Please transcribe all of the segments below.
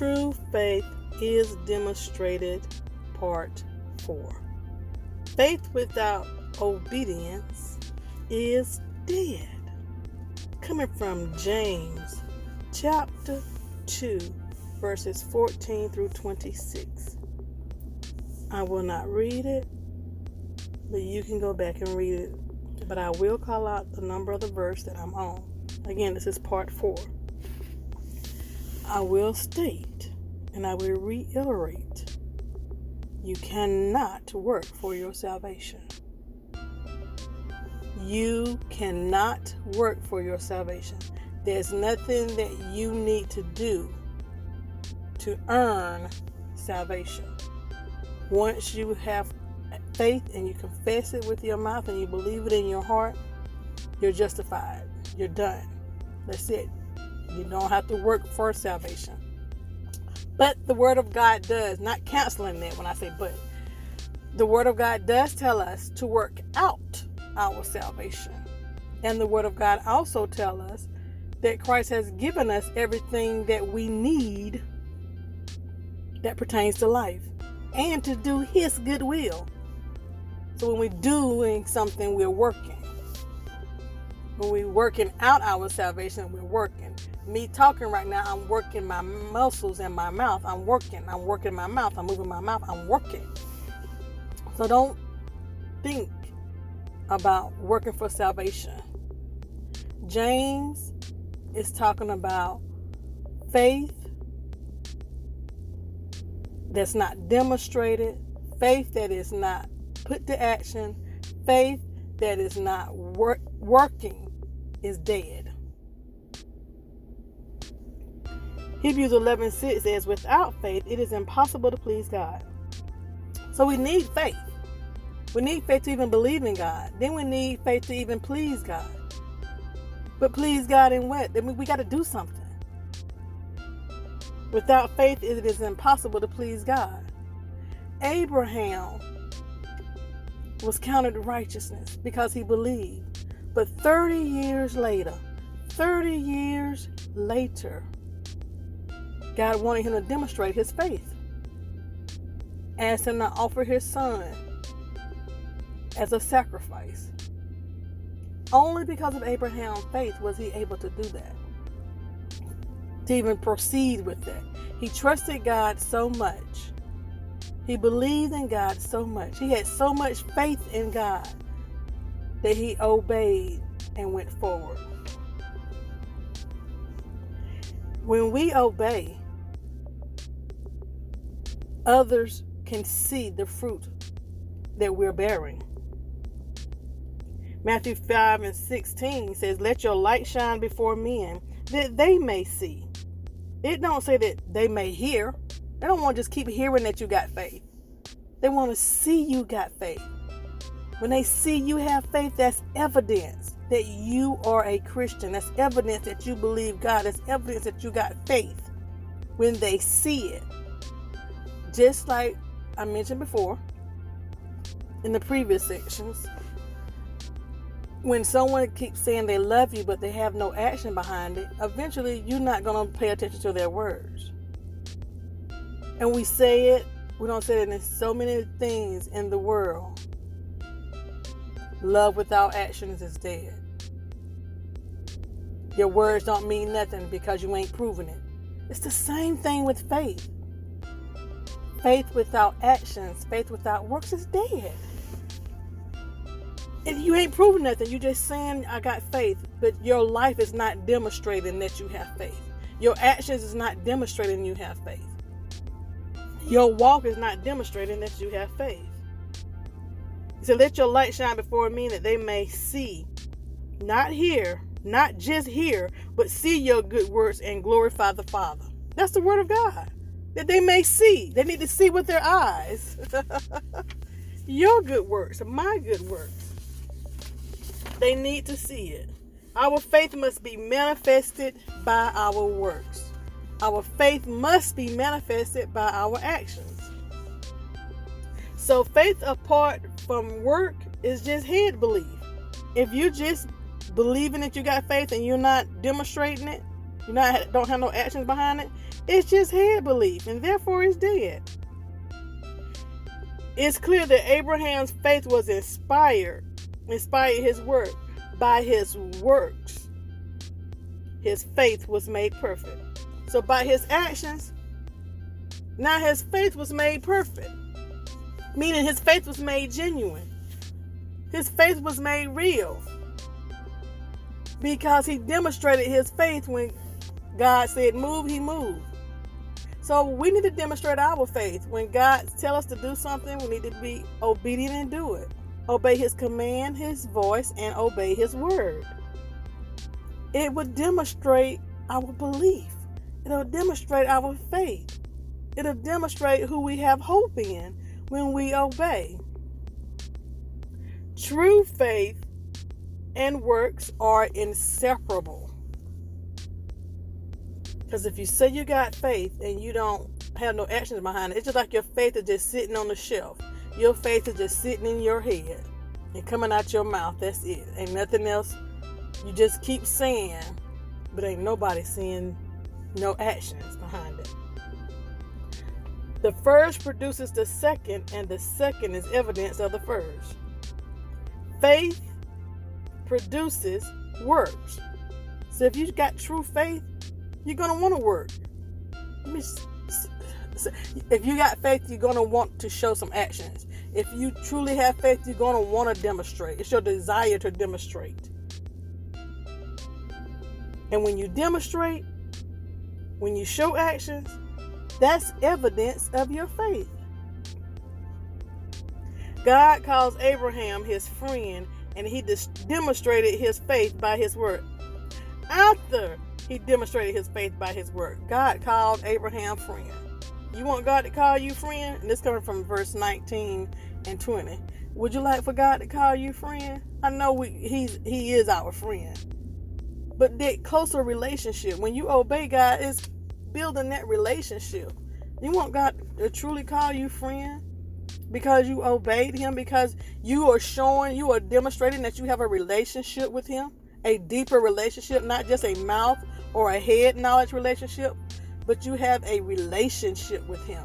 True faith is demonstrated, part 4. Faith without obedience is dead. Coming from James chapter 2, verses 14 through 26. I will not read it, but you can go back and read it. But I will call out the number of the verse that I'm on. Again, this is part 4. I will state and I will reiterate you cannot work for your salvation. You cannot work for your salvation. There's nothing that you need to do to earn salvation. Once you have faith and you confess it with your mouth and you believe it in your heart, you're justified. You're done. That's it. You don't have to work for salvation. But the Word of God does, not canceling that when I say but, the Word of God does tell us to work out our salvation. And the Word of God also tell us that Christ has given us everything that we need that pertains to life and to do His good will. So when we're doing something, we're working. When we're working out our salvation, we're working. Me talking right now, I'm working my muscles in my mouth. I'm working. I'm working my mouth. I'm moving my mouth. I'm working. So don't think about working for salvation. James is talking about faith that's not demonstrated, faith that is not put to action, faith that is not work, working is dead. Hebrews 11 6 says, Without faith, it is impossible to please God. So we need faith. We need faith to even believe in God. Then we need faith to even please God. But please God in what? Then we got to do something. Without faith, it is impossible to please God. Abraham was counted righteousness because he believed. But 30 years later, 30 years later, God wanted him to demonstrate his faith. Asked him to offer his son as a sacrifice. Only because of Abraham's faith was he able to do that. To even proceed with that. He trusted God so much he believed in God so much. He had so much faith in God that he obeyed and went forward. When we obey, others can see the fruit that we're bearing. Matthew 5 and 16 says, Let your light shine before men that they may see. It don't say that they may hear. They don't want to just keep hearing that you got faith. They want to see you got faith. When they see you have faith, that's evidence that you are a Christian. That's evidence that you believe God. That's evidence that you got faith when they see it. Just like I mentioned before in the previous sections, when someone keeps saying they love you but they have no action behind it, eventually you're not going to pay attention to their words and we say it, we don't say it in so many things in the world. Love without actions is dead. Your words don't mean nothing because you ain't proving it. It's the same thing with faith. Faith without actions, faith without works is dead. If you ain't proving nothing, you just saying I got faith, but your life is not demonstrating that you have faith. Your actions is not demonstrating you have faith. Your walk is not demonstrating that you have faith. Said, Let your light shine before men that they may see, not hear, not just hear, but see your good works and glorify the Father. That's the word of God. That they may see. They need to see with their eyes. your good works, my good works. They need to see it. Our faith must be manifested by our works. Our faith must be manifested by our actions. So faith apart from work is just head belief. If you just believing that you got faith and you're not demonstrating it, you not don't have no actions behind it, it's just head belief, and therefore it's dead. It's clear that Abraham's faith was inspired, inspired his work by his works. His faith was made perfect. So by his actions, now his faith was made perfect. Meaning his faith was made genuine. His faith was made real. Because he demonstrated his faith when God said move, he moved. So we need to demonstrate our faith. When God tell us to do something, we need to be obedient and do it. Obey his command, his voice, and obey his word. It would demonstrate our belief. It'll demonstrate our faith. It'll demonstrate who we have hope in when we obey. True faith and works are inseparable. Because if you say you got faith and you don't have no actions behind it, it's just like your faith is just sitting on the shelf. Your faith is just sitting in your head and coming out your mouth. That's it. Ain't nothing else. You just keep saying, but ain't nobody seeing no actions behind it. The first produces the second, and the second is evidence of the first. Faith produces works. So if you got true faith, you're going to want to work. If you got faith, you're going to want to show some actions. If you truly have faith, you're going to want to demonstrate. It's your desire to demonstrate. And when you demonstrate, when you show actions, that's evidence of your faith. God calls Abraham his friend, and he demonstrated his faith by his word. After he demonstrated his faith by his word, God called Abraham friend. You want God to call you friend? And this coming from verse 19 and 20. Would you like for God to call you friend? I know we, he's he is our friend. But that closer relationship, when you obey God, is building that relationship. You want God to truly call you friend because you obeyed Him, because you are showing, you are demonstrating that you have a relationship with Him, a deeper relationship, not just a mouth or a head knowledge relationship, but you have a relationship with Him.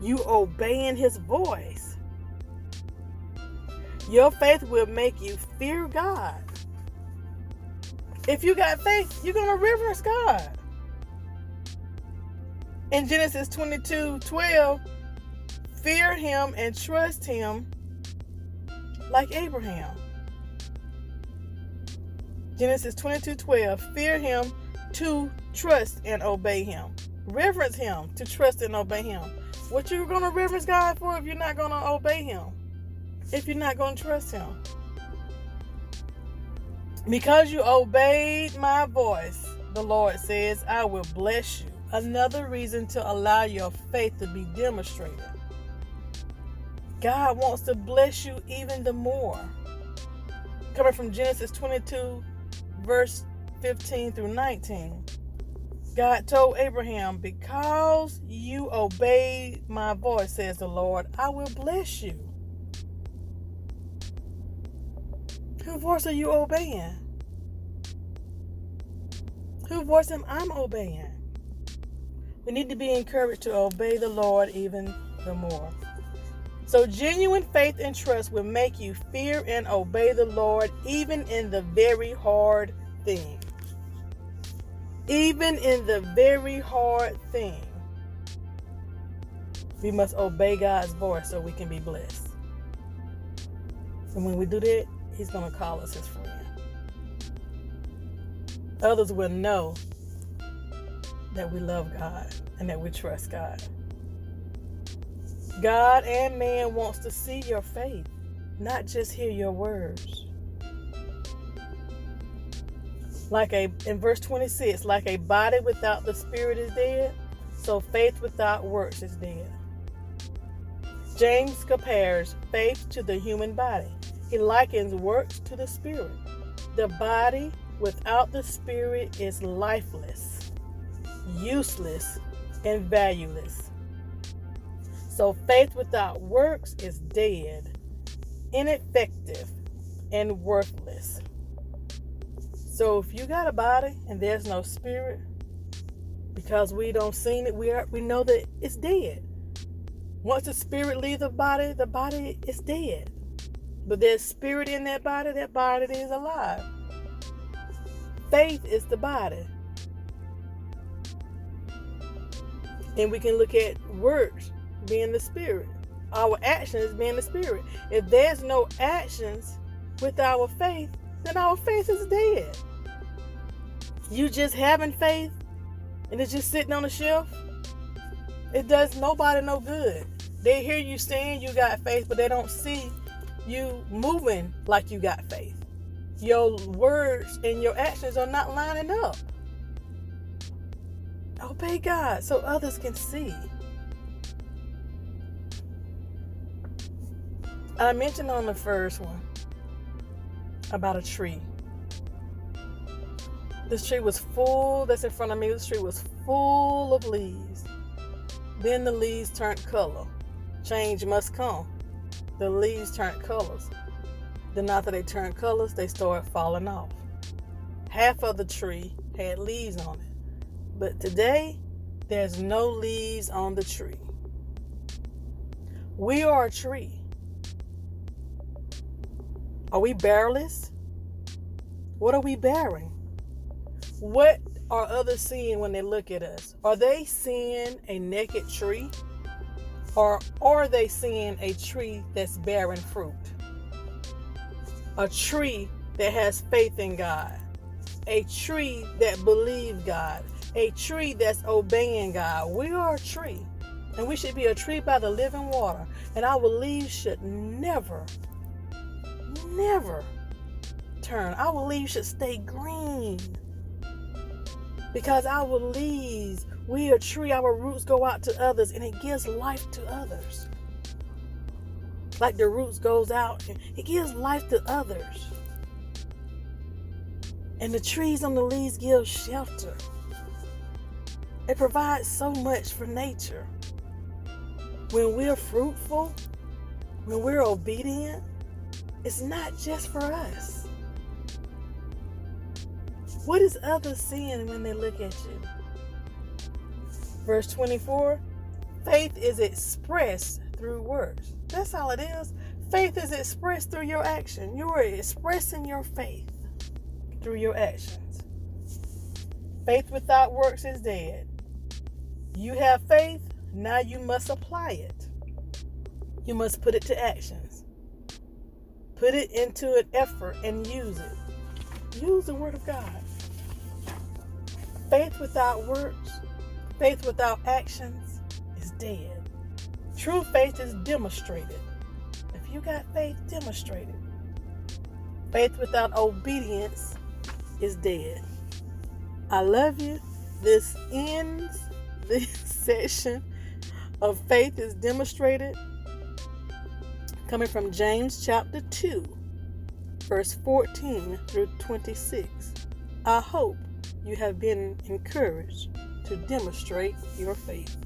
You obeying His voice. Your faith will make you fear God. If you got faith, you're going to reverence God. In Genesis 22 12, fear him and trust him like Abraham. Genesis 22 12, fear him to trust and obey him. Reverence him to trust and obey him. What you're gonna reverence God for if you're not gonna obey him? If you're not gonna trust him? Because you obeyed my voice, the Lord says, I will bless you. Another reason to allow your faith to be demonstrated. God wants to bless you even the more. Coming from Genesis 22, verse 15 through 19. God told Abraham, Because you obeyed my voice, says the Lord, I will bless you. Whose voice are you obeying? Whose voice am I obeying? We need to be encouraged to obey the Lord even the more. So, genuine faith and trust will make you fear and obey the Lord even in the very hard thing. Even in the very hard thing, we must obey God's voice so we can be blessed. And when we do that, He's going to call us His friend. Others will know that we love God and that we trust God. God and man wants to see your faith, not just hear your words. Like a in verse 26, like a body without the spirit is dead, so faith without works is dead. James compares faith to the human body. He likens works to the spirit. The body without the spirit is lifeless, useless, and valueless. So faith without works is dead, ineffective, and worthless. So if you got a body and there's no spirit, because we don't seen it, we are we know that it's dead. Once the spirit leaves the body, the body is dead. But there's spirit in that body, that body is alive. Faith is the body. And we can look at works being the spirit. Our actions being the spirit. If there's no actions with our faith, then our faith is dead. You just having faith and it's just sitting on the shelf, it does nobody no good. They hear you saying you got faith, but they don't see you moving like you got faith. Your words and your actions are not lining up. Obey God so others can see. I mentioned on the first one about a tree. This tree was full, that's in front of me, this tree was full of leaves. Then the leaves turned color. Change must come. The leaves turned colors. Then after they turned colors, they started falling off. Half of the tree had leaves on it. But today, there's no leaves on the tree. We are a tree. Are we bearless? What are we bearing? What are others seeing when they look at us? Are they seeing a naked tree? Or are they seeing a tree that's bearing fruit? A tree that has faith in God. A tree that believes God. A tree that's obeying God. We are a tree. And we should be a tree by the living water. And our leaves should never, never turn. Our leaves should stay green. Because our leaves we are tree, our roots go out to others and it gives life to others. Like the roots goes out and it gives life to others. And the trees on the leaves give shelter. It provides so much for nature. When we're fruitful, when we're obedient, it's not just for us. What is others seeing when they look at you? Verse 24 faith is expressed through words. That's all it is. Faith is expressed through your action. You are expressing your faith through your actions. Faith without works is dead. You have faith, now you must apply it. You must put it to actions. Put it into an effort and use it. Use the Word of God. Faith without works Faith without actions is dead. True faith is demonstrated. If you got faith, demonstrate it. Faith without obedience is dead. I love you. This ends this session of faith is demonstrated coming from James chapter 2, verse 14 through 26. I hope you have been encouraged to demonstrate your faith.